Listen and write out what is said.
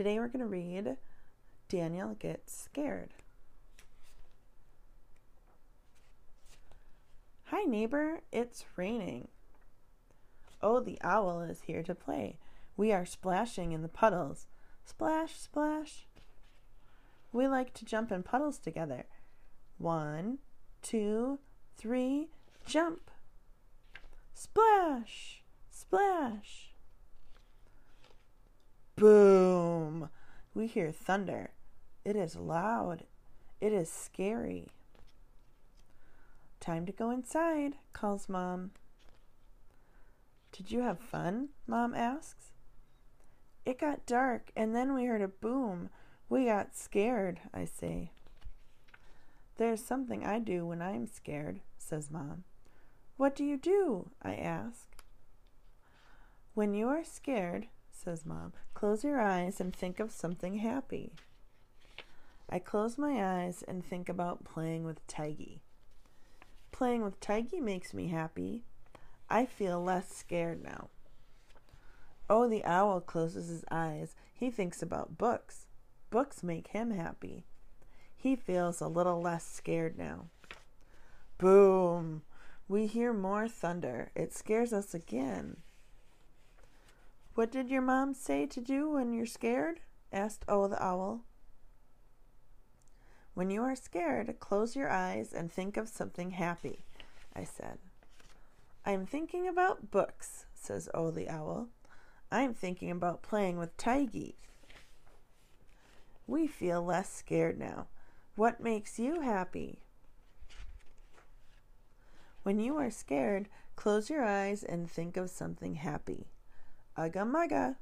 Today we're going to read Daniel Gets Scared. Hi, neighbor, it's raining. Oh, the owl is here to play. We are splashing in the puddles. Splash, splash. We like to jump in puddles together. One, two, three, jump. Splash, splash. Boom! We hear thunder. It is loud. It is scary. Time to go inside, calls Mom. Did you have fun? Mom asks. It got dark, and then we heard a boom. We got scared, I say. There's something I do when I'm scared, says Mom. What do you do? I ask. When you are scared, says Mom, close your eyes and think of something happy. I close my eyes and think about playing with Tigey. Playing with Tigey makes me happy. I feel less scared now. Oh, the owl closes his eyes. He thinks about books. Books make him happy. He feels a little less scared now. Boom! We hear more thunder. It scares us again. What did your mom say to do when you're scared? asked O the owl. When you are scared, close your eyes and think of something happy, I said. I'm thinking about books, says O the owl. I'm thinking about playing with Tigey. We feel less scared now. What makes you happy? When you are scared, close your eyes and think of something happy. Ugga mugga.